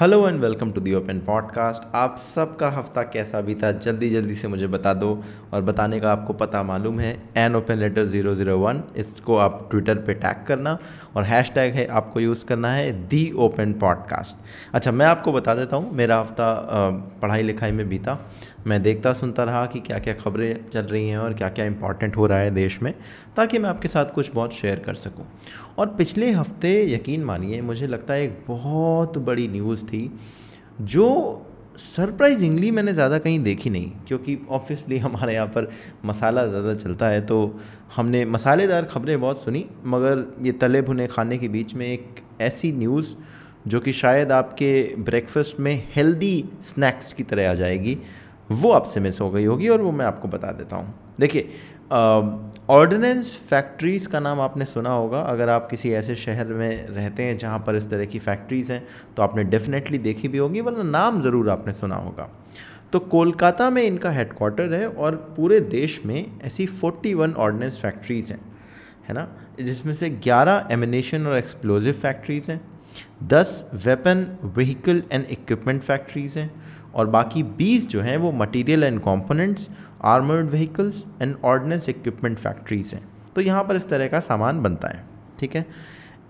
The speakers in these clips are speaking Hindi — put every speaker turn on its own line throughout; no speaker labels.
Hello and welcome to the open podcast. आप सबका हफ़्ता कैसा बीता जल्दी जल्दी से मुझे बता दो और बताने का आपको पता मालूम है an open letter zero zero one इसको आप ट्विटर पे टैग करना और हैश टैग है आपको यूज़ करना है दी ओपन पॉडकास्ट। अच्छा मैं आपको बता देता हूँ, मेरा हफ़्ता पढ़ाई लिखाई में बीता। मैं देखता सुनता रहा कि क्या क्या खबरें चल रही हैं और क्या क्या इंपॉर्टेंट हो रहा है देश में, ताकि मैं आपके साथ कुछ बहुत शेयर कर सकूँ। और पिछले हफ़्ते, यकीन मानिए, मुझे लगता है एक बहुत बड़ी न्यूज़ थी, जो सरप्राइजिंगली मैंने ज़्यादा कहीं देखी नहीं, क्योंकि ऑब्वियसली हमारे यहाँ पर मसाला ज़्यादा चलता है तो हमने मसालेदार खबरें बहुत सुनी, मगर ये तले भुने खाने के बीच में एक ऐसी न्यूज़ जो कि शायद आपके ब्रेकफास्ट में हेल्दी स्नैक्स की तरह आ जाएगी वो आपसे मिस हो गई होगी और वो मैं आपको बता देता हूँ। देखिए ऑर्डिनेंस फैक्ट्रीज़ का नाम आपने सुना होगा। अगर आप किसी ऐसे शहर में रहते हैं जहाँ पर इस तरह की फैक्ट्रीज़ हैं तो आपने डेफिनेटली देखी भी होगी, वरना नाम ज़रूर आपने सुना होगा। तो कोलकाता में इनका हेडक्वार्टर है और पूरे देश में ऐसी 41 ऑर्डिनेंस फैक्ट्रीज़ हैं, है ना? जिसमें से 11 एमिनेशन और एक्सप्लोजिव फैक्ट्रीज़ हैं 10 weapon vehicle and equipment factories हैं और बाकी 20 जो हैं वो material and components armoured vehicles and ordnance equipment factories हैं। तो यहाँ पर इस तरह का सामान बनता है, ठीक है?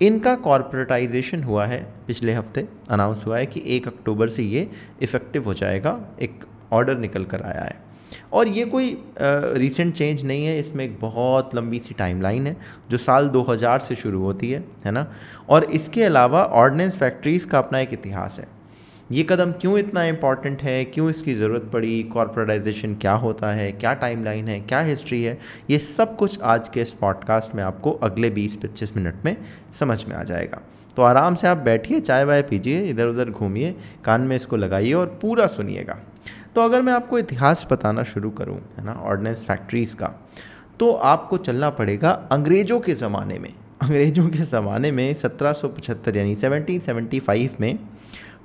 इनका कॉरपोरेटाइजेशन हुआ है, पिछले हफ़्ते अनाउंस हुआ है कि एक अक्टूबर से ये इफ़ेक्टिव हो जाएगा, एक ऑर्डर निकल कर आया है। और ये कोई रिसेंट चेंज नहीं है, इसमें एक बहुत लंबी सी टाइमलाइन है, जो साल 2000 से शुरू होती है है ना? और इसके अलावा ऑर्डनेंस फैक्ट्रीज़ का अपना एक इतिहास है। ये कदम क्यों इतना इंपॉर्टेंट है? क्यों इसकी ज़रूरत पड़ी? कॉरपोरेटाइजेशन क्या होता है? क्या टाइमलाइन है? क्या हिस्ट्री है? ये सब कुछ आज के इस पॉडकास्ट में आपको अगले 20-25 मिनट में समझ में आ जाएगा। तो आराम से आप बैठिए, चाय वाय पीजिए इधर उधर घूमिए, कान में इसको लगाइए और पूरा सुनिएगा। तो अगर मैं आपको इतिहास बताना शुरू करूँ, है ना ऑर्डनेंस फैक्ट्रीज़ का तो आपको चलना पड़ेगा अंग्रेज़ों के ज़माने में। अंग्रेज़ों के ज़माने में सत्रह सौ पचहत्तर यानी सेवनटीन में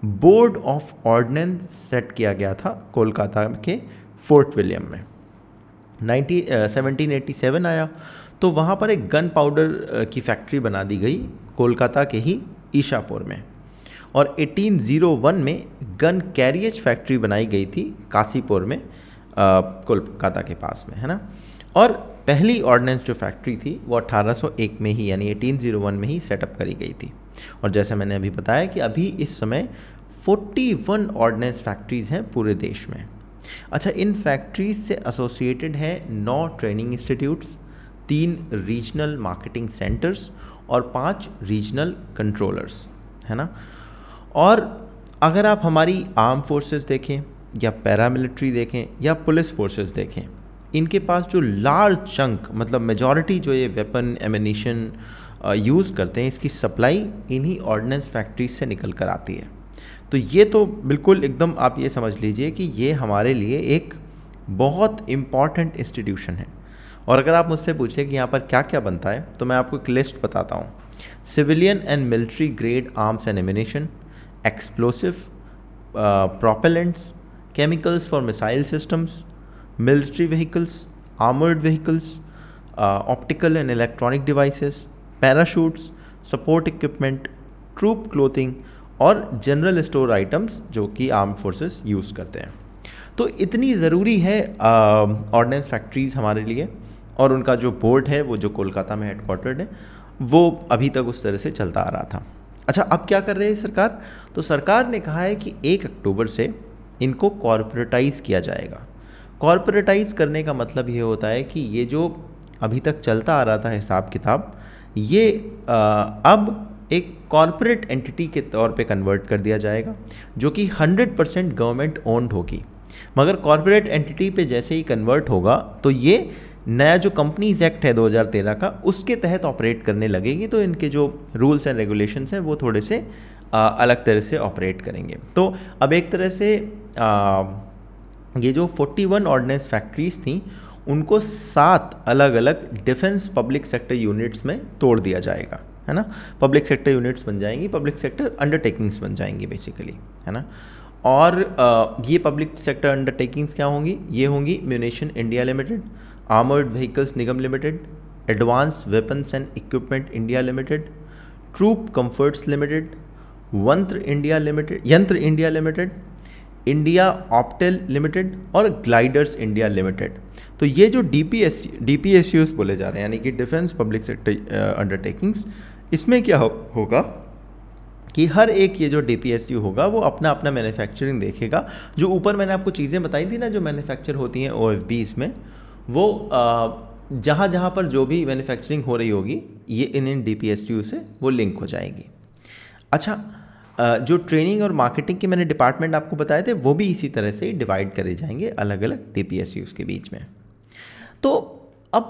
बोर्ड ऑफ़ ऑर्डिनेंस सेट किया गया था कोलकाता के फोर्ट विलियम में। नाइनटी सेवनटीन एटी सेवन आया तो वहाँ पर एक गन पाउडर की फैक्ट्री बना दी गई कोलकाता के ही ईशापुर में। और 1801 में गन कैरियज फैक्ट्री बनाई गई थी काशीपुर में कोलकाता के पास में, है ना? और पहली ऑर्डिनेंस जो फैक्ट्री थी वो 1801 में ही, यानी 1801 में ही सेटअप करी गई थी। और जैसे मैंने अभी बताया कि अभी इस समय 41 ऑर्डिनेंस फैक्ट्रीज़ हैं पूरे देश में। अच्छा इन फैक्ट्रीज से एसोसिएटेड है नौ ट्रेनिंग इंस्टीट्यूट्स तीन रीजनल मार्केटिंग सेंटर्स और पाँच रीजनल कंट्रोलर्स है ना? और अगर आप हमारी आर्म फोर्सेस देखें या पैरामिलिट्री देखें या पुलिस फोर्सेस देखें, इनके पास जो लार्ज चंक मतलब मेजॉरिटी जो ये वेपन एमिनेशन यूज़ करते हैं, इसकी सप्लाई इन्हीं ऑर्डिनेंस फैक्ट्रीज से निकल कर आती है। तो ये तो बिल्कुल एकदम आप ये समझ लीजिए कि ये हमारे लिए एक बहुत इंपॉर्टेंट इंस्टीट्यूशन है। और अगर आप मुझसे पूछें कि यहाँ पर क्या क्या बनता है तो मैं आपको एक लिस्ट बताता हूँ। Civilian and military grade arms and ammunition explosive propellants chemicals for missile systems military vehicles armoured vehicles optical and electronic devices parachutes support equipment troop clothing और जनरल स्टोर आइटम्स जो कि आर्म फोर्सेस यूज़ करते हैं। तो इतनी ज़रूरी है ऑर्डिनेंस फैक्ट्रीज़ हमारे लिए और उनका जो बोर्ड है, वो जो कोलकाता में हेडक्वार्टर्ड है, वो अभी तक उस तरह से चलता आ रहा था। अच्छा अब क्या कर रही है सरकार? तो सरकार ने कहा है कि एक अक्टूबर से इनको कॉरपोरेटाइज किया जाएगा। कॉरपोरेटाइज करने का मतलब ये होता है कि ये जो अभी तक चलता आ रहा था हिसाब किताब ये अब एक कॉरपोरेट एंटिटी के तौर पे कन्वर्ट कर दिया जाएगा जो कि 100 परसेंट गवर्नमेंट ओन्ड होगी। मगर कॉरपोरेट एंटिटी पे जैसे ही कन्वर्ट होगा तो ये नया जो कंपनीज़ एक्ट है 2013 का उसके तहत ऑपरेट करने लगेगी तो इनके जो रूल्स एंड रेगुलेशंस हैं वो थोड़े से आ, अलग तरह से ऑपरेट करेंगे। तो अब एक तरह से आ, ये जो 41 ऑर्डिनेंस फैक्ट्रीज थी उनको सात अलग अलग डिफेंस पब्लिक सेक्टर यूनिट्स में तोड़ दिया जाएगा, है ना? पब्लिक सेक्टर यूनिट्स बन जाएँगी पब्लिक सेक्टर अंडरटेकिंग्स बन जाएँगी बेसिकली है ना? और ये पब्लिक सेक्टर अंडरटेकिंग्स क्या होंगी? ये होंगी munition India limited armoured vehicles Nigam limited advance weapons and equipment India limited troop comforts limited वंत्र India limited Yantra India limited India Optel limited और ग्लाइडर्स इंडिया लिमिटेड। तो ये जो D P S D P S बोले जा रहे हैं यानी कि डिफेंस पब्लिक सेक्टर अंडरटेकिंग्स इसमें क्या हो, होगा कि हर एक ये जो डी पी एस यू होगा वो अपना अपना मैन्युफैक्चरिंग देखेगा। जो ऊपर मैंने आपको चीज़ें बताई थी ना जो मैन्युफैक्चर होती हैं ओ एफ़ बी इसमें वो जहाँ जहाँ पर जो भी मैन्युफैक्चरिंग हो रही होगी ये इन इन डी पी एस यू से वो लिंक हो जाएगी। अच्छा जो ट्रेनिंग और मार्केटिंग के मैंने डिपार्टमेंट आपको बताए थे, वो भी इसी तरह से डिवाइड करे जाएँगे अलग अलग डी के बीच में। तो अब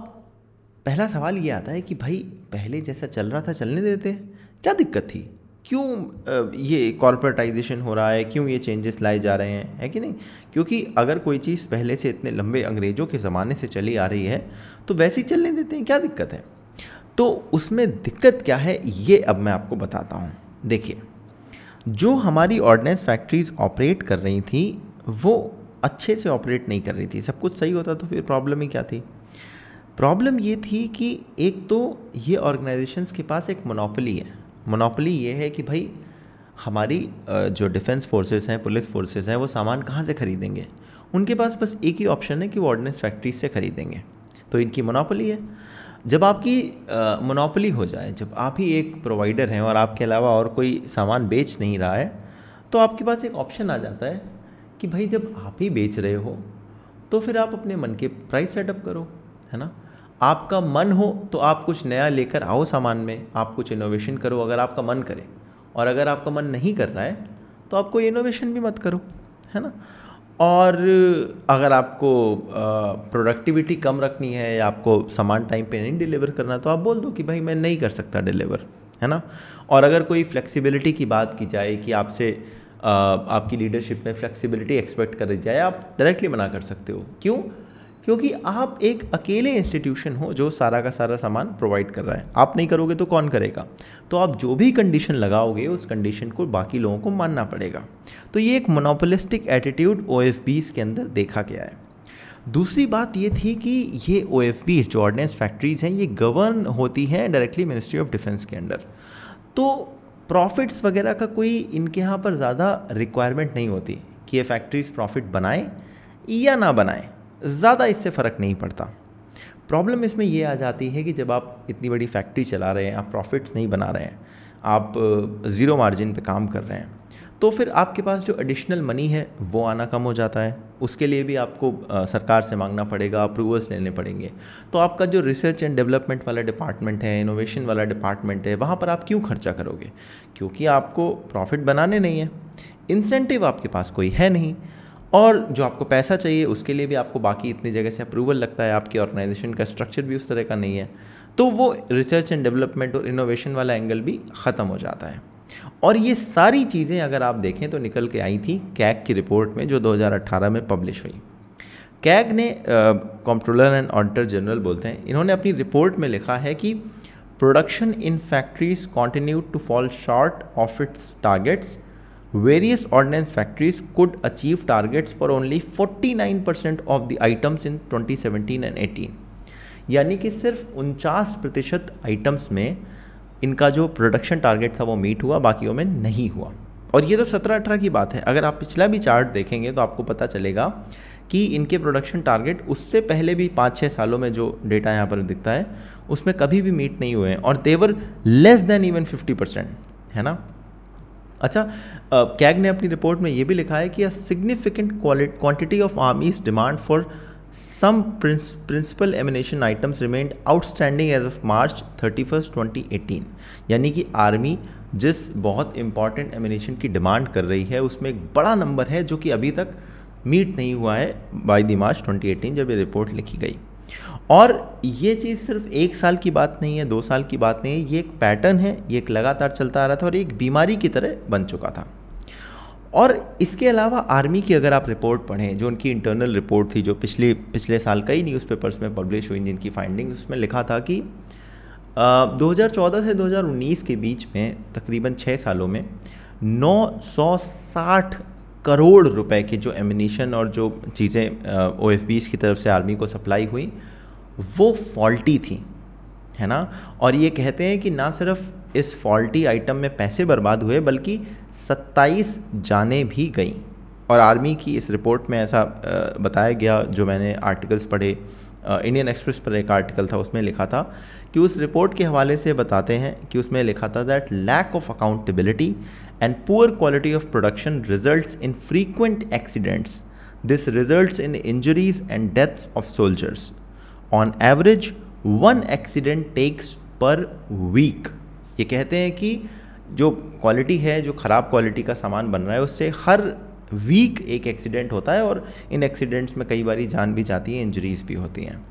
पहला सवाल ये आता है कि भाई, पहले जैसा चल रहा था, चलने देते क्या दिक्कत थी? क्यों ये कॉरपोरेटाइजेशन हो रहा है? क्यों ये चेंजेस लाए जा रहे हैं? है कि नहीं? क्योंकि अगर कोई चीज़ पहले से इतने लंबे अंग्रेज़ों के ज़माने से चली आ रही है तो वैसे ही चलने देते हैं, क्या दिक्कत है? तो उसमें दिक्कत क्या है, ये अब मैं आपको बताता हूँ। देखिए जो हमारी ऑर्डिनेंस फैक्ट्रीज ऑपरेट कर रही थी, वो अच्छे से ऑपरेट नहीं कर रही थी। सब कुछ सही होता तो फिर प्रॉब्लम ही क्या थी? प्रॉब्लम ये थी कि एक तो ये ऑर्गेनाइजेशंस के पास एक मोनोपली है। मोनोपली ये है कि भाई, हमारी जो डिफेंस फोर्सेस हैं पुलिस फोर्सेस हैं, वो सामान कहाँ से ख़रीदेंगे? उनके पास बस एक ही ऑप्शन है कि वो ऑर्डिनेंस फैक्ट्रीज से ख़रीदेंगे। तो इनकी मोनोपली है। जब आपकी मोनोपली हो जाए, जब आप ही एक प्रोवाइडर हैं और आपके अलावा और कोई सामान बेच नहीं रहा है तो आपके पास एक ऑप्शन आ जाता है कि भाई जब आप ही बेच रहे हो तो फिर आप अपने मन के प्राइस सेटअप करो, है ना? आपका मन हो तो आप कुछ नया लेकर आओ सामान में, आप कुछ इनोवेशन करो अगर आपका मन करे। और अगर आपका मन नहीं कर रहा है तो आप कोई इनोवेशन भी मत करो, है ना? और अगर आपको प्रोडक्टिविटी कम रखनी है या आपको सामान टाइम पे नहीं डिलीवर करना तो आप बोल दो कि भाई मैं नहीं कर सकता डिलीवर है ना? और अगर कोई फ्लेक्सिबिलिटी की बात की जाए कि आपसे आपकी लीडरशिप में फ्लेक्सिबिलिटी एक्सपेक्ट करी जाए, आप डायरेक्टली मना कर सकते हो। क्यों? क्योंकि आप एक अकेले इंस्टीट्यूशन हो जो सारा का सारा सामान प्रोवाइड कर रहा है। आप नहीं करोगे तो कौन करेगा? तो आप जो भी कंडीशन लगाओगे, उस कंडीशन को बाकी लोगों को मानना पड़ेगा। तो ये एक मोनोपोलिस्टिक एटीट्यूड ओ के अंदर देखा गया है। दूसरी बात ये थी कि ये ओ एफ़ बीज जो ऑर्डिनेंस फैक्ट्रीज़ हैं, ये गवर्न होती हैं डायरेक्टली मिनिस्ट्री ऑफ़ डिफेंस के अंडर तो प्रॉफिट्स वगैरह का कोई इनके यहाँ पर ज़्यादा रिक्वायरमेंट नहीं होती कि ये फैक्ट्रीज प्रॉफिट बनाएँ या ना बनाएँ। ज़्यादा इससे फ़र्क नहीं पड़ता। प्रॉब्लम इसमें ये आ जाती है कि जब आप इतनी बड़ी फैक्ट्री चला रहे हैं, आप प्रॉफिट्स नहीं बना रहे हैं, आप ज़ीरो मार्जिन पे काम कर रहे हैं तो फिर आपके पास जो एडिशनल मनी है, वो आना कम हो जाता है। उसके लिए भी आपको सरकार से मांगना पड़ेगा, अप्रूवल्स लेने पड़ेंगे। तो आपका जो रिसर्च एंड डेवलपमेंट वाला डिपार्टमेंट है, इनोवेशन वाला डिपार्टमेंट है, वहाँ पर आप क्यों खर्चा करोगे? क्योंकि आपको प्रॉफिट बनाने नहीं है। इंसेंटिव आपके पास कोई है नहीं। और जो आपको पैसा चाहिए, उसके लिए भी आपको बाकी इतनी जगह से अप्रूवल लगता है, आपकी ऑर्गेनाइजेशन का स्ट्रक्चर भी उस तरह का नहीं है तो वो रिसर्च एंड डेवलपमेंट और इनोवेशन वाला एंगल भी ख़त्म हो जाता है। और ये सारी चीज़ें अगर आप देखें तो निकल के आई थी कैग की रिपोर्ट में, जो 2018 में पब्लिश हुई। कैग ने कंट्रोलर एंड ऑडिटर जनरल बोलते हैं, इन्होंने अपनी रिपोर्ट में लिखा है कि production in factories continue to fall short of its targets various ordnance factories could achieve targets for only 49% of the items in 2017 and 18 यानी कि सिर्फ़ उनचास प्रतिशत आइटम्स में इनका जो प्रोडक्शन टारगेट था वो मीट हुआ, बाकियों में नहीं हुआ। और ये तो सत्रह अठारह की बात है। अगर आप पिछला भी चार्ट देखेंगे तो आपको पता चलेगा कि इनके प्रोडक्शन टारगेट उससे पहले भी पाँच छः सालों में जो डेटा यहाँ पर दिखता है, उसमें कभी भी मीट नहीं हुए हैं। और they're less than even fifty percent है ना? अच्छा कैग ने अपनी रिपोर्ट में ये भी लिखा है कि a significant quantity of army's demand for some principal ammunition items remained outstanding as of March thirty first twenty eighteen यानी कि आर्मी जिस बहुत इंपॉर्टेंट एमिनेशन की डिमांड कर रही है, उसमें एक बड़ा नंबर है जो कि अभी तक मीट नहीं हुआ है बाई दी मार्च 2018 जब ये रिपोर्ट लिखी गई। और ये चीज़ सिर्फ़ एक साल की बात नहीं है दो साल की बात नहीं है ये एक पैटर्न है ये एक लगातार चलता आ रहा था और एक बीमारी की तरह बन चुका था। और इसके अलावा आर्मी की अगर आप रिपोर्ट पढ़ें जो उनकी इंटरनल रिपोर्ट थी जो पिछले पिछले साल कई न्यूज़पेपर्स में पब्लिश हुई जिनकी फाइंडिंग उसमें लिखा था कि आ, 2014 से 2019 के बीच में तकरीबन छः सालों में 960 करोड़ रुपए की जो एमिनेशन और जो चीज़ें ओ की तरफ़ से आर्मी को सप्लाई हुई वो फॉल्टी थी, है ना? और ये कहते हैं कि ना सिर्फ़ इस फॉल्टी आइटम में पैसे बर्बाद हुए, बल्कि 27 जाने भी गई। और आर्मी की इस रिपोर्ट में ऐसा बताया गया, जो मैंने आर्टिकल्स पढ़े इंडियन एक्सप्रेस पर एक आर्टिकल था, उसमें लिखा था कि उस रिपोर्ट के हवाले से बताते हैं कि उसमें लिखा था that lack of accountability and poor quality of production result in frequent accidents this result in injuries and deaths of soldiers on average one accident takes per week ये कहते हैं कि जो क्वालिटी है, जो ख़राब क्वालिटी का सामान बन रहा है, उससे हर वीक एक एक्सीडेंट होता है और इन एक्सीडेंट्स में कई बार जान भी जाती है इंजरीज भी होती हैं।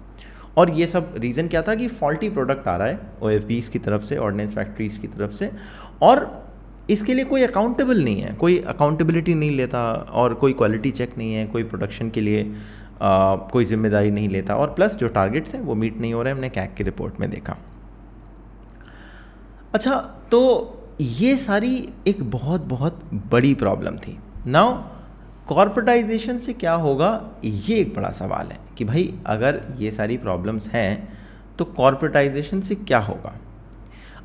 और ये सब रीज़न क्या था कि फॉल्टी प्रोडक्ट आ रहा है ओ की तरफ़ से ऑर्डिनेंस फैक्ट्रीज़ की तरफ़ से। और इसके लिए कोई अकाउंटेबल नहीं है, कोई अकाउंटेबिलिटी नहीं लेता और कोई क्वालिटी चेक नहीं है, कोई प्रोडक्शन के लिए कोई ज़िम्मेदारी नहीं लेता और प्लस जो टारगेट्स हैं वो मीट नहीं हो रहे हमने कैक की रिपोर्ट में देखा। अच्छा तो ये सारी एक बहुत बहुत बड़ी प्रॉब्लम थी। नाउ कॉरपोरेटाइजेशन से क्या होगा, ये एक बड़ा सवाल है कि भाई, अगर ये सारी प्रॉब्लम्स हैं तो कॉरपोरेटाइजेशन से क्या होगा?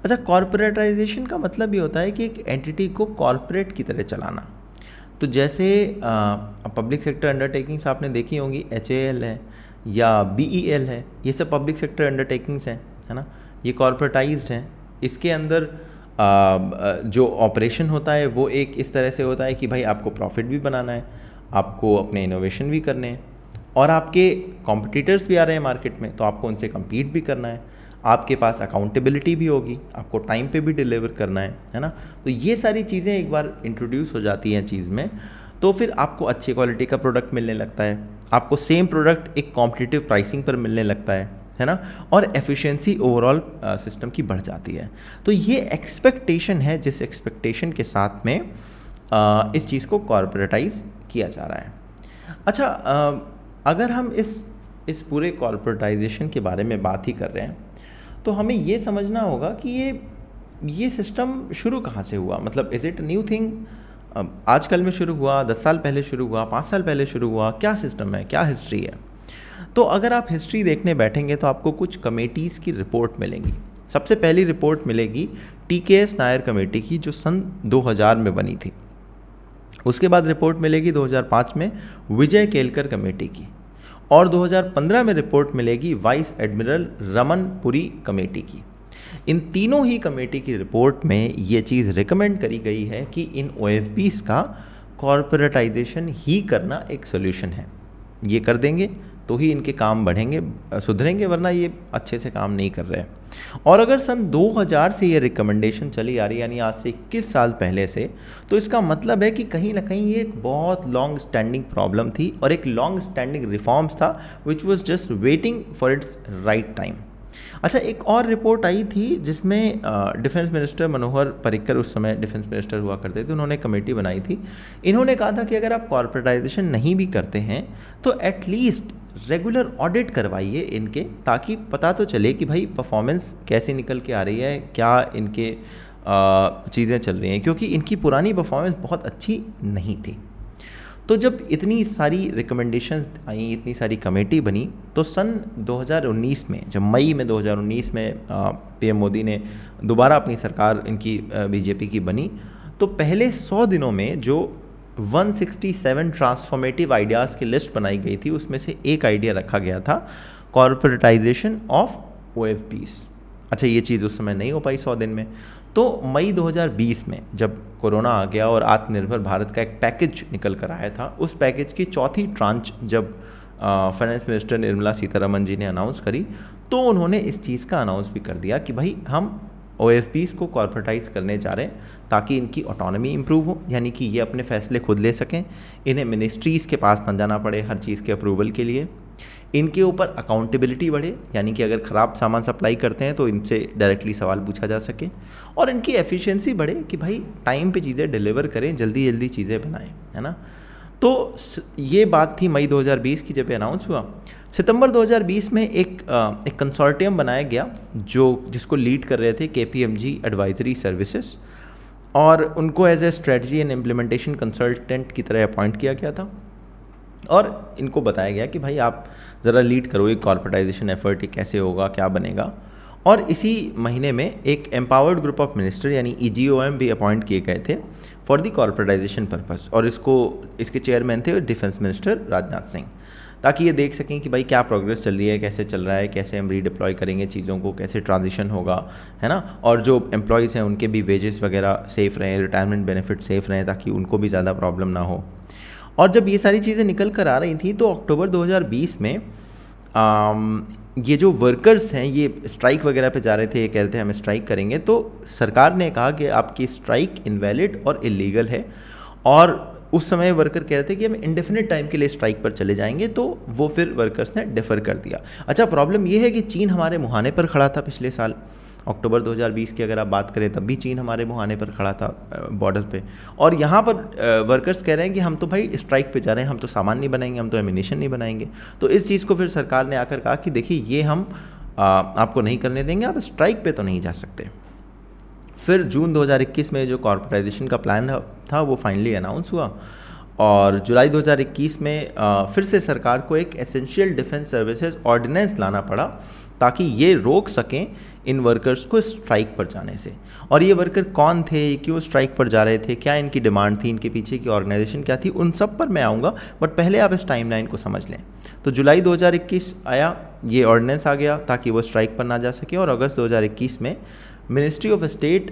अच्छा कॉरपोरेटाइजेशन का मतलब ये होता है कि एक एंटिटी को कॉरपोरेट की तरह चलाना। तो जैसे पब्लिक सेक्टर अंडरटेकिंग्स आपने देखी होंगी एच है, या बी e है, ये सब पब्लिक सेक्टर अंडरटेकिंग्स हैं, है ना? ये कॉरपोरेटाइज्ड हैं। इसके अंदर जो ऑपरेशन होता है, वो एक इस तरह से होता है कि भाई आपको प्रॉफिट भी बनाना है, आपको अपने इनोवेशन भी करने हैं, और आपके कॉम्पिटिटर्स भी आ रहे हैं मार्केट में तो आपको उनसे कम्पीट भी करना है। आपके पास अकाउंटेबिलिटी भी होगी आपको टाइम पे भी डिलीवर करना है है ना? तो ये सारी चीज़ें एक बार इंट्रोड्यूस हो जाती हैं चीज़ में तो फिर आपको अच्छी क्वालिटी का प्रोडक्ट मिलने लगता है। आपको सेम प्रोडक्ट एक कॉम्पिटिटिव प्राइसिंग पर मिलने लगता है है ना? और एफिशिएंसी ओवरऑल सिस्टम की बढ़ जाती है। तो ये एक्सपेक्टेशन है जिस एक्सपेक्टेशन के साथ में आ, इस चीज़ को कॉरपोरेटाइज किया जा रहा है। अच्छा आ, अगर हम इस इस पूरे कॉरपोरेटाइजेशन के बारे में बात ही कर रहे हैं तो हमें ये समझना होगा कि ये ये सिस्टम शुरू कहाँ से हुआ? मतलब इज़ इट न्यू थिंग आजकल में शुरू हुआ, दस साल पहले शुरू हुआ, पाँच साल पहले शुरू हुआ, क्या सिस्टम है? क्या हिस्ट्री है? तो अगर आप हिस्ट्री देखने बैठेंगे तो आपको कुछ कमेटीज़ की रिपोर्ट मिलेंगी। सबसे पहली रिपोर्ट मिलेगी टी के एस नायर कमेटी की, जो सन 2000 में बनी थी। उसके बाद रिपोर्ट मिलेगी 2005 में विजय केलकर कमेटी की। और 2015 में रिपोर्ट मिलेगी vice admiral Raman Puri committee की। इन तीनों ही कमेटी की रिपोर्ट में ये चीज़ रिकमेंड करी गई है कि इन ओ का कॉरपोरेटाइजेशन ही करना एक सोल्यूशन है। ये कर देंगे। तो ही इनके काम बढ़ेंगे, सुधरेंगे, वरना ये अच्छे से काम नहीं कर रहे और अगर सन 2000 से ये रिकमेंडेशन चली आ रही यानी आज से इक्कीस साल पहले से तो इसका मतलब है कि कहीं ना कहीं ये एक बहुत लॉन्ग स्टैंडिंग प्रॉब्लम थी और एक लॉन्ग स्टैंडिंग रिफॉर्म्स था which was just waiting for its right time अच्छा एक और रिपोर्ट आई थी जिसमें डिफेंस मिनिस्टर मनोहर पर्रिकर उस समय डिफेंस मिनिस्टर हुआ करते थे, उन्होंने कमेटी बनाई थी। इन्होंने कहा था कि अगर आप कॉरपोरेटाइजेशन नहीं भी करते हैं तो एटलीस्ट रेगुलर ऑडिट करवाइए इनके, ताकि पता तो चले कि भाई परफॉर्मेंस कैसे निकल के आ रही है, क्या इनके चीज़ें चल रही हैं, क्योंकि इनकी पुरानी परफॉर्मेंस बहुत अच्छी नहीं थी। तो जब इतनी सारी रिकमेंडेशंस आई, इतनी सारी कमेटी बनी तो सन 2019 में, जब मई में 2019 में पीएम मोदी ने दोबारा अपनी सरकार इनकी बीजेपी की बनी तो पहले 100 दिनों में जो 167 ट्रांसफॉर्मेटिव आइडियाज़ की लिस्ट बनाई गई थी, उसमें से एक आइडिया रखा गया था कॉरपोरेटाइजेशन ऑफ़ ओ अच्छा ये चीज़ उस समय नहीं हो पाई सौ दिन में। तो मई 2020 में जब कोरोना आ गया और आत्मनिर्भर भारत का एक पैकेज निकल कर आया था, उस पैकेज की चौथी ट्रांच जब फाइनेंस मिनिस्टर निर्मला सीतारमन जी ने अनाउंस करी तो उन्होंने इस चीज़ का अनाउंस भी कर दिया कि भाई हम ओ को कॉरपोरेटाइज करने जा रहे हैं ताकि इनकी ऑटोनॉमी इंप्रूव हो, यानी कि ये अपने फैसले खुद ले सकें, इन्हें मिनिस्ट्रीज़ के पास न जाना पड़े हर चीज़ के अप्रूवल के लिए। इनके ऊपर अकाउंटेबिलिटी बढ़े, यानी कि अगर ख़राब सामान सप्लाई करते हैं तो इनसे डायरेक्टली सवाल पूछा जा सके। और इनकी एफिशिएंसी बढ़े कि भाई टाइम पे चीज़ें डिलीवर करें जल्दी जल्दी चीज़ें बनाएँ, है ना? तो ये बात थी मई 2020 की जब अनाउंस हुआ। सितंबर 2020 में एक एक कंसोर्टियम बनाया गया, जो, जिसको लीड कर रहे थे K P M G advisory services और उनको as a strategy and implementation consultant की तरह अपॉइंट किया गया था। और इनको बताया गया कि भाई आप ज़रा लीड करो ये कॉर्पोरेटाइजेशन एफर्ट कैसे होगा, क्या बनेगा। और इसी महीने में एक एम्पावर्ड ग्रुप ऑफ़ मिनिस्टर यानी ईजीओएम भी अपॉइंट किए गए थे फॉर दी कॉरपोरेटाइजेशन पर्पज़ और इसको, इसके चेयरमैन थे डिफेंस मिनिस्टर राजनाथ सिंह। ताकि ये देख सकें कि भाई क्या प्रोग्रेस चल रही है, कैसे चल रहा है, कैसे हम रीडिप्लॉय करेंगे चीज़ों को, कैसे ट्रांजिशन होगा, है ना। और जो एम्प्लॉयज़ हैं, उनके भी वेजेस वगैरह सेफ़ रहें रिटायरमेंट बेनिफिट सेफ़ रहें, ताकि उनको भी ज़्यादा प्रॉब्लम ना हो। और जब ये सारी चीज़ें निकल कर आ रही थी तो अक्टूबर 2020 में आम, ये जो वर्कर्स हैं ये स्ट्राइक वगैरह पे जा रहे थे ये कह रहे थे हम स्ट्राइक करेंगे। तो सरकार ने कहा कि आपकी स्ट्राइक इनवैलिड और इलीगल है। और उस समय वर्कर कह रहे थे कि हम इंडेफिनिट टाइम के लिए स्ट्राइक पर चले जाएँगे। तो वो फिर वर्कर्स ने डिफ़र कर दिया। अच्छा प्रॉब्लम ये है कि चीन हमारे मुहाने पर खड़ा था पिछले साल। अक्टूबर 2020 की अगर आप बात करें, तब भी चीन हमारे मुहाने पर खड़ा था बॉर्डर पे। और यहाँ पर वर्कर्स कह रहे हैं कि हम तो भाई स्ट्राइक पे जा रहे हैं, हम तो सामान नहीं बनाएँगे, हम तो एमिनेशन नहीं बनाएँगे। तो इस चीज़ को फिर सरकार ने आकर कहा कि देखिए, ये हम आपको नहीं करने देंगे, आप स्ट्राइक पे तो नहीं जा सकते। फिर जून 2021 में जो कॉरपोरेटाइजेशन का प्लान था वो फाइनली अनाउंस हुआ। और जुलाई 2021 में फिर से सरकार को एक एसेंशियल डिफेंस सर्विसेज़ ऑर्डिनेंस लाना पड़ा, ताकि ये रोक सकें इन वर्कर्स को स्ट्राइक पर जाने से। और ये वर्कर कौन थे? क्यों स्ट्राइक पर जा रहे थे? क्या इनकी डिमांड थी? इनके पीछे की ऑर्गेनाइजेशन क्या थी? उन सब पर मैं आऊँगा बट पहले आप इस टाइमलाइन को समझ लें। तो जुलाई 2021 आया, ये ऑर्डिनेंस आ गया, ताकि वो स्ट्राइक पर ना जा सके। और अगस्त 2021 में ministry of state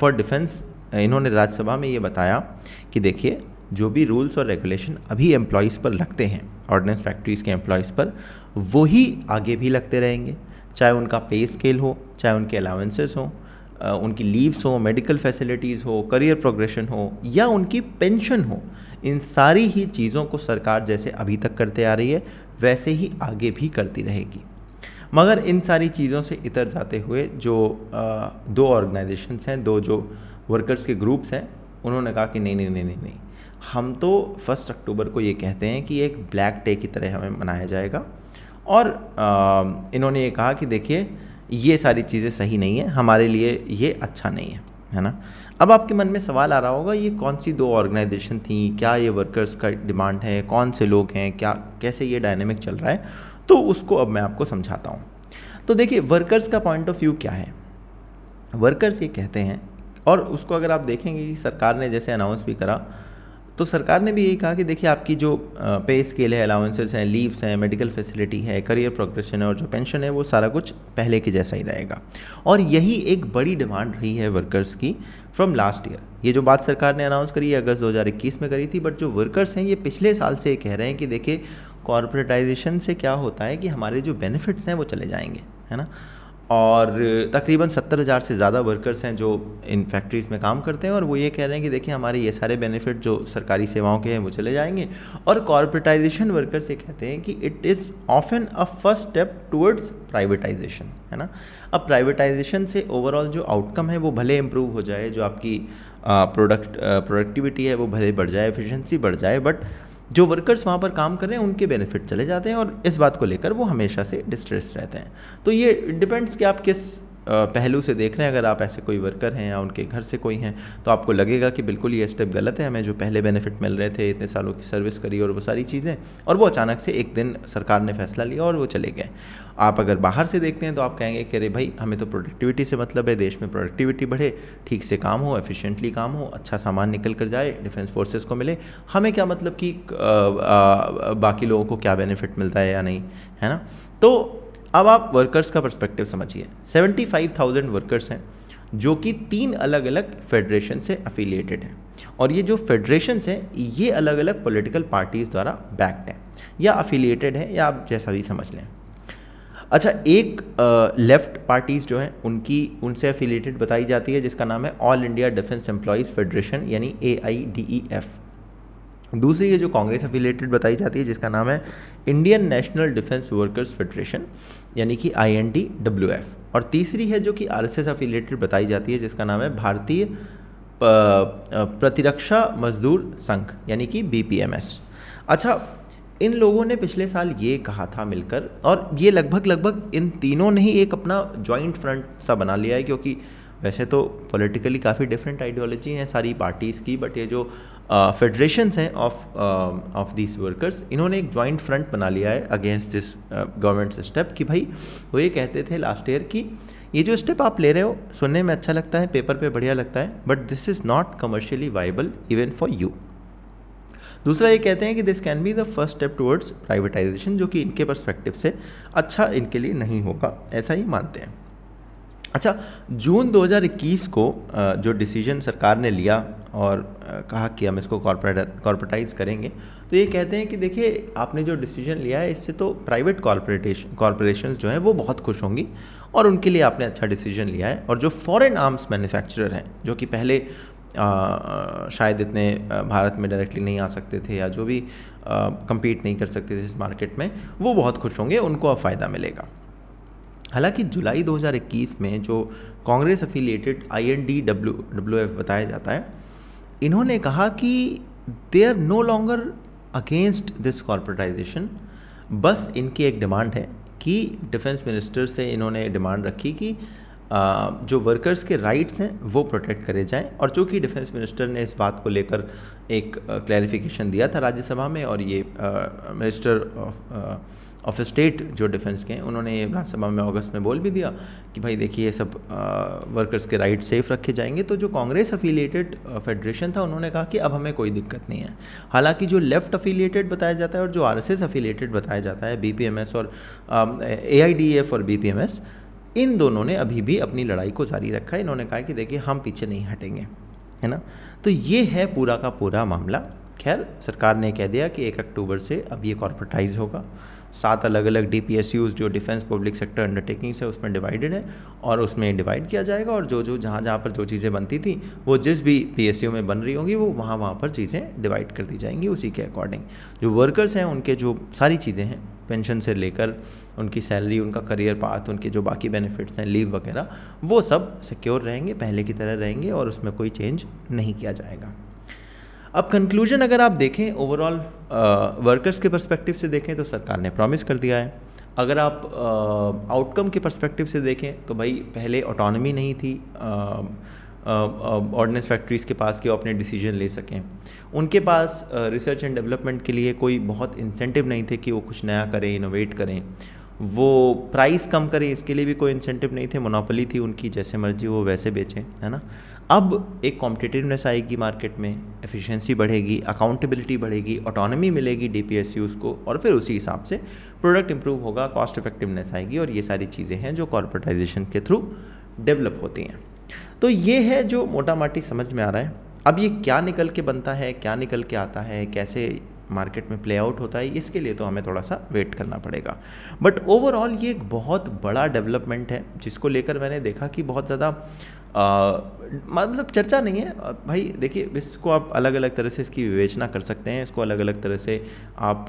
for defence इन्होंने राज्यसभा में ये बताया कि देखिए, जो भी रूल्स और रेगुलेशन अभी एम्प्लॉयज़ पर लगते हैं ऑर्डिनेंस फैक्ट्रीज़ के एम्प्लॉयज़ पर वही आगे भी लगते रहेंगे। चाहे उनका पे स्केल हो चाहे उनके अलाउंसेस हों उनकी लीव्स हो मेडिकल फैसिलिटीज़ हो करियर प्रोग्रेशन हो या उनकी पेंशन हो इन सारी ही चीज़ों को सरकार जैसे अभी तक करते आ रही है वैसे ही आगे भी करती रहेगी। मगर इन सारी चीज़ों से इतर जाते हुए जो आ, दो ऑर्गेनाइजेशंस हैं दो जो वर्कर्स के ग्रुप्स हैं उन्होंने कहा कि नहीं नहीं नहीं नहीं नहीं। हम तो फ़र्स्ट अक्टूबर को ये कहते हैं कि एक ब्लैक डे की तरह हमें मनाया जाएगा। और इन्होंने ये कहा कि देखिए, ये सारी चीज़ें सही नहीं है, हमारे लिए ये अच्छा नहीं है है ना? अब आपके मन में सवाल आ रहा होगा, ये कौन सी दो ऑर्गेनाइजेशन थी, क्या ये वर्कर्स का डिमांड है, कौन से लोग हैं, क्या, कैसे ये डायनेमिक चल रहा है? तो उसको अब मैं आपको समझाता हूँ। तो देखिए, वर्कर्स का पॉइंट ऑफ़ व्यू क्या है? वर्कर्स ये कहते हैं, और उसको अगर आप देखेंगे कि सरकार ने जैसे अनाउंस भी करा तो सरकार ने भी यही कहा कि देखिए, आपकी जो पे स्केल है अलाउंसेस हैं लीव्स हैं मेडिकल फैसिलिटी है करियर प्रोग्रेशन है और जो पेंशन है, वो सारा कुछ पहले के जैसा ही रहेगा। और यही एक बड़ी डिमांड रही है वर्कर्स की फ्रॉम लास्ट ईयर ये जो बात सरकार ने अनाउंस करी है, अगस्त 2021 में करी थी बट जो वर्कर्स हैं, ये पिछले साल से कह रहे हैं कि देखिए कॉरपोरेटाइजेशन से क्या होता है कि हमारे जो बेनिफिट्स हैं, वो चले जाएँगे, है ना? और तकरीबन सत्तर हज़ार से ज़्यादा वर्कर्स हैं जो इन फैक्ट्रीज़ में काम करते हैं और वो ये कह रहे हैं कि देखिए, हमारे ये सारे बेनिफिट जो सरकारी सेवाओं के हैं, वो चले जाएँगे। और कॉरपोरेटाइजेशन वर्कर्स ये कहते हैं कि it is often a first step towards privatisation है ना? अब प्राइवेटाइजेशन से ओवरऑल जो आउटकम है, वो भले इम्प्रूव हो जाए, जो आपकी प्रोडक्ट प्रोडक्टिविटी है, वो भले बढ़ जाए एफिशिएंसी बढ़ जाए बट जो वर्कर्स वहाँ पर काम कर रहे हैं, उनके बेनिफिट चले जाते हैं और इस बात को लेकर वो हमेशा से डिस्ट्रेस रहते हैं। तो ये डिपेंड्स कि आप किस पहलू से देख रहे हैं, अगर आप ऐसे कोई वर्कर हैं या उनके घर से कोई हैं तो आपको लगेगा कि बिल्कुल ये स्टेप गलत है। हमें जो पहले बेनिफिट मिल रहे थे, इतने सालों की सर्विस करी और वो सारी चीज़ें, और वो अचानक से एक दिन सरकार ने फैसला लिया और वो चले गए। आप अगर बाहर से देखते हैं तो आप कहेंगे कि अरे भाई, हमें तो प्रोडक्टिविटी से मतलब है, देश में प्रोडक्टिविटी बढ़े, ठीक से काम हो एफिशिएंटली काम हो अच्छा सामान निकल कर जाए डिफेंस फोर्सेस को मिले। हमें क्या मतलब कि बाकी लोगों को क्या बेनिफिट मिलता है या नहीं, है ना? तो अब आप वर्कर्स का परस्पेक्टिव समझिए। 75,000 वर्कर्स हैं जो कि तीन अलग अलग फेडरेशन से अफिलिएटेड हैं। और ये जो फेडरेशंस हैं ये अलग अलग पॉलिटिकल पार्टीज़ द्वारा बैक्ड हैं। या अफिलिएटेड हैं या आप जैसा भी समझ लें। अच्छा एक लेफ़्ट पार्टीज़ जो हैं उनकी उनसे अफिलिएटेड बताई जाती है जिसका नाम है all India defence employees federation यानी A I D E F दूसरी ये जो कांग्रेस अफिलेटेड बताई जाती है, जिसका नाम है Indian national defence workers federation यानी कि I N D W F और तीसरी है जो कि आर एस एस अफिलेटेड बताई जाती है, जिसका नाम है भारतीय प्रतिरक्षा मजदूर संघ, यानी कि बी पी एम एस अच्छा इन लोगों ने पिछले साल ये कहा था मिलकर, और ये लगभग लगभग इन तीनों ने ही एक अपना जॉइंट फ्रंट सा बना लिया है, क्योंकि वैसे तो पॉलिटिकली काफ़ी डिफरेंट आइडियोलॉजी हैं सारी पार्टीज़ की बट ये जो फेडरेशंस हैं ऑफ़ ऑफ़ दिस वर्कर्स इन्होंने एक जॉइंट फ्रंट बना लिया है अगेंस्ट दिस गवर्नमेंट स्टेप कि भाई, वो ये कहते थे लास्ट ईयर कि ये जो स्टेप आप ले रहे हो, सुनने में अच्छा लगता है पेपर पे बढ़िया लगता है but this is not commercially viable even for you दूसरा ये कहते हैं कि this can be the first step towards privatisation जो कि इनके परस्पेक्टिव से अच्छा इनके लिए नहीं होगा, ऐसा ही मानते हैं। अच्छा जून 2021 को जो डिसीज़न सरकार ने लिया और कहा कि हम इसको कॉर्पोरेट कॉर्पोरेटाइज करेंगे। तो ये कहते हैं कि देखिए आपने जो डिसीज़न लिया है इससे तो प्राइवेट कॉर्पोरेटेशन कॉरपोरेशन जो हैं वो बहुत खुश होंगी और उनके लिए आपने अच्छा डिसीज़न लिया है। और जो फॉरेन आर्म्स मैन्युफैक्चरर हैं जो कि पहले आ, शायद इतने भारत में डायरेक्टली नहीं आ सकते थे या जो भी कम्पीट नहीं कर सकते थे इस मार्केट में वो बहुत खुश होंगे उनको अब फ़ायदा मिलेगा। हालाँकि जुलाई 2021 में जो Congress affiliated I N D W W F बताया जाता है इन्होंने कहा कि they are no longer against this corporatisation बस इनकी एक डिमांड है कि डिफेंस मिनिस्टर से इन्होंने डिमांड रखी कि जो वर्कर्स के राइट्स हैं, वो प्रोटेक्ट करे जाएँ। और चूँकि डिफेंस मिनिस्टर ने इस बात को लेकर एक क्लैरिफिकेशन दिया था राज्यसभा में और ये मिनिस्टर ऑफ़ ऑफ़ स्टेट जो डिफेंस के हैं, उन्होंने राज्यसभा में अगस्त में बोल भी दिया कि भाई देखिए, ये सब वर्कर्स के राइट सेफ़ रखे जाएँगे। तो जो कांग्रेस अफिलिएटेड फेडरेशन था, उन्होंने कहा कि अब हमें कोई दिक्कत नहीं है। हालाँकि जो लेफ़्ट अफिलिएटेड बताया जाता है और जो आरएसएस अफिलिएटेड बताया जाता है बीपीएमएस और एआईडीएफ और बीपीएमएस इन दोनों ने अभी भी अपनी लड़ाई को जारी रखा है। इन्होंने कहा कि देखिए, हम पीछे नहीं हटेंगे, है ना? तो ये है पूरा का पूरा मामला। खैर, सरकार ने कह दिया कि एक अक्टूबर से अब ये कॉर्पोरेटाइज होगा। सात अलग अलग डी पी एस यूज़ जो डिफेंस पब्लिक सेक्टर अंडरटेकिंग्स है, उसमें डिवाइडेड है और उसमें डिवाइड किया जाएगा और जो जो जहाँ जहाँ पर जो चीज़ें बनती थी, वो जिस भी पी एस यू में बन रही होंगी, वो वहाँ वहाँ पर चीज़ें डिवाइड कर दी जाएँगी उसी के अकॉर्डिंग जो वर्कर्स हैं, उनके जो सारी चीज़ें हैं पेंशन से लेकर उनकी सैलरी उनका करियर पाथ उनके जो बाकी बेनिफिट्स हैं लीव वगैरह, वो सब सिक्योर रहेंगे, पहले की तरह रहेंगे और उसमें कोई चेंज नहीं किया जाएगा। अब कंक्लूजन अगर आप देखें ओवरऑल वर्कर्स के परस्पेक्टिव से देखें तो सरकार ने प्रॉमिस कर दिया है। अगर आप आउटकम के परस्पेक्टिव से देखें तो भाई, पहले ऑटोनमी नहीं थी ऑर्डनेंस फैक्ट्रीज़ के पास कि वो अपने डिसीज़न ले सकें। उनके पास रिसर्च एंड डेवलपमेंट के लिए कोई बहुत इंसेंटिव नहीं थे कि वो कुछ नया करें इनोवेट करें। वो प्राइस कम करें, इसके लिए भी कोई इंसेंटिव नहीं थे मोनोपली थी उनकी, जैसे मर्ज़ी वो वैसे बेचें, है ना? अब एक कॉम्पिटिटिवनेस आएगी मार्केट में एफिशिएंसी बढ़ेगी अकाउंटेबिलिटी बढ़ेगी ऑटोनमी मिलेगी डी पी एस यूज़ को और फिर उसी हिसाब से प्रोडक्ट इंप्रूव होगा कॉस्ट इफेक्टिवनेस आएगी और ये सारी चीज़ें हैं जो कॉरपोरेटाइजेशन के थ्रू डेवलप होती हैं। तो ये है जो मोटा माटी समझ में आ रहा है। अब ये क्या निकल के बनता है, क्या निकल के आता है, कैसे मार्केट में प्ले आउट होता है, इसके लिए तो हमें थोड़ा सा वेट करना पड़ेगा। बट ओवरऑल ये एक बहुत बड़ा डेवलपमेंट है, जिसको लेकर मैंने देखा कि बहुत ज़्यादा मतलब चर्चा नहीं है। भाई, देखिए, इसको आप अलग अलग तरह से इसकी विवेचना कर सकते हैं, इसको अलग अलग तरह से आप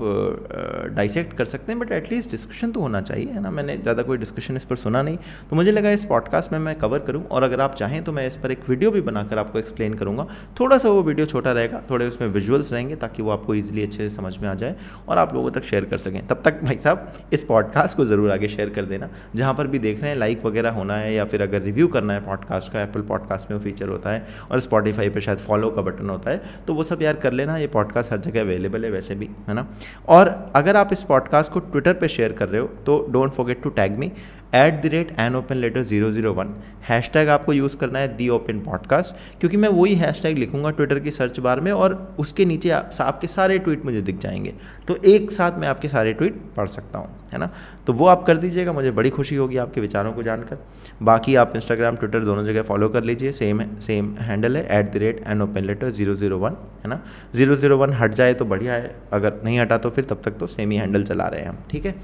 डाइसेक्ट कर सकते हैं बट एटलीस्ट डिस्कशन तो होना चाहिए, है ना? मैंने ज़्यादा कोई डिस्कशन इस पर सुना नहीं। तो मुझे लगा इस पॉडकास्ट में मैं कवर करूँ, और अगर आप चाहें तो मैं इस पर एक वीडियो भी बनाकर आपको एक्सप्लेन करूँगा। थोड़ा सा वो वीडियो छोटा रहेगा, थोड़े उसमें विजुअल्स रहेंगे, ताकि वो आपको ईजिली अच्छे से समझ में आ जाए, और आप लोगों तक शेयर कर सकें। तब तक भाई साहब, इस पॉडकास्ट को ज़रूर आगे शेयर कर देना। जहाँ पर भी देख रहे हैं लाइक वगैरह होना है, या फिर अगर रिव्यू करना है पॉडकास्ट का एप्पल पॉडकास्ट में फीचर होता है और स्पॉटीफाई पर शायद फॉलो का बटन होता है। तो वो सब यार कर लेना, ये पॉडकास्ट हर जगह अवेलेबल है वैसे भी, है ना? और अगर आप इस पॉडकास्ट को ट्विटर पर शेयर कर रहे हो तो don't forget to tag me at the rate an open letter zero zero one hash tag आपको यूज़ करना है दी ओपन पॉडकास्ट क्योंकि मैं वही हैश टैग लिखूँगा ट्विटर की सर्च बार में और उसके नीचे आप, आपके सारे ट्वीट मुझे दिख जाएँगे। तो एक साथ मैं आपके सारे ट्वीट पढ़ सकता हूँ है ना? तो वो आप कर दीजिएगा मुझे बड़ी खुशी होगी आपके विचारों को जानकर। बाकी आप इंस्टाग्राम ट्विटर दोनों जगह फॉलो कर लीजिए सेम सेम हैंडल है at the rate an open letter zero zero one है ना? ज़ीरो ज़ीरो वन हट जाए तो बढ़िया है अगर नहीं हटा तो फिर तब तक तो सेम ही हैंडल चला रहे हैं हम ठीक है?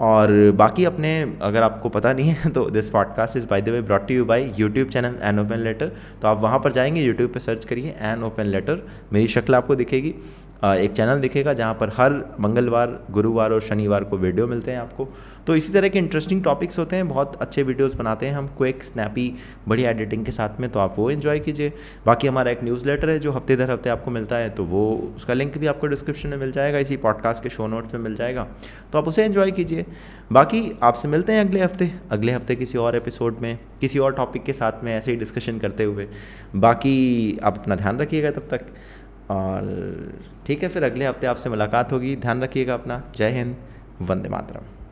और बाकी अपने, अगर आपको पता नहीं है तो this podcast is by the way brought you by YouTube channel an open letter तो आप वहाँ पर जाएँगे यूट्यूब पर सर्च करिए एन ओपन लेटर मेरी शक्ल आपको दिखेगी। एक चैनल दिखेगा जहाँ पर हर मंगलवार, गुरुवार और शनिवार को वीडियो मिलते हैं आपको। तो इसी तरह के इंटरेस्टिंग टॉपिक्स होते हैं, बहुत अच्छे वीडियोस बनाते हैं हम क्विक स्नैपी बढ़िया एडिटिंग के साथ में तो आप वो इन्जॉय कीजिए। बाकी हमारा एक न्यूज़ लेटर है जो हफ़्ते दर हफ़्ते आपको मिलता है तो वो, उसका लिंक भी आपको डिस्क्रिप्शन में मिल जाएगा, इसी पॉडकास्ट के शो नोट्स में मिल जाएगा। तो आप उसे इन्जॉय कीजिए। बाकी आपसे मिलते हैं अगले हफ़्ते अगले हफ़्ते किसी और एपिसोड में, किसी और टॉपिक के साथ में ऐसे ही डिस्कशन करते हुए। बाकी आप अपना ध्यान रखिएगा तब तक। और ठीक है, फिर अगले हफ़्ते आपसे मुलाकात होगी। ध्यान रखिएगा अपना। जय हिंद, वंदे मातरम।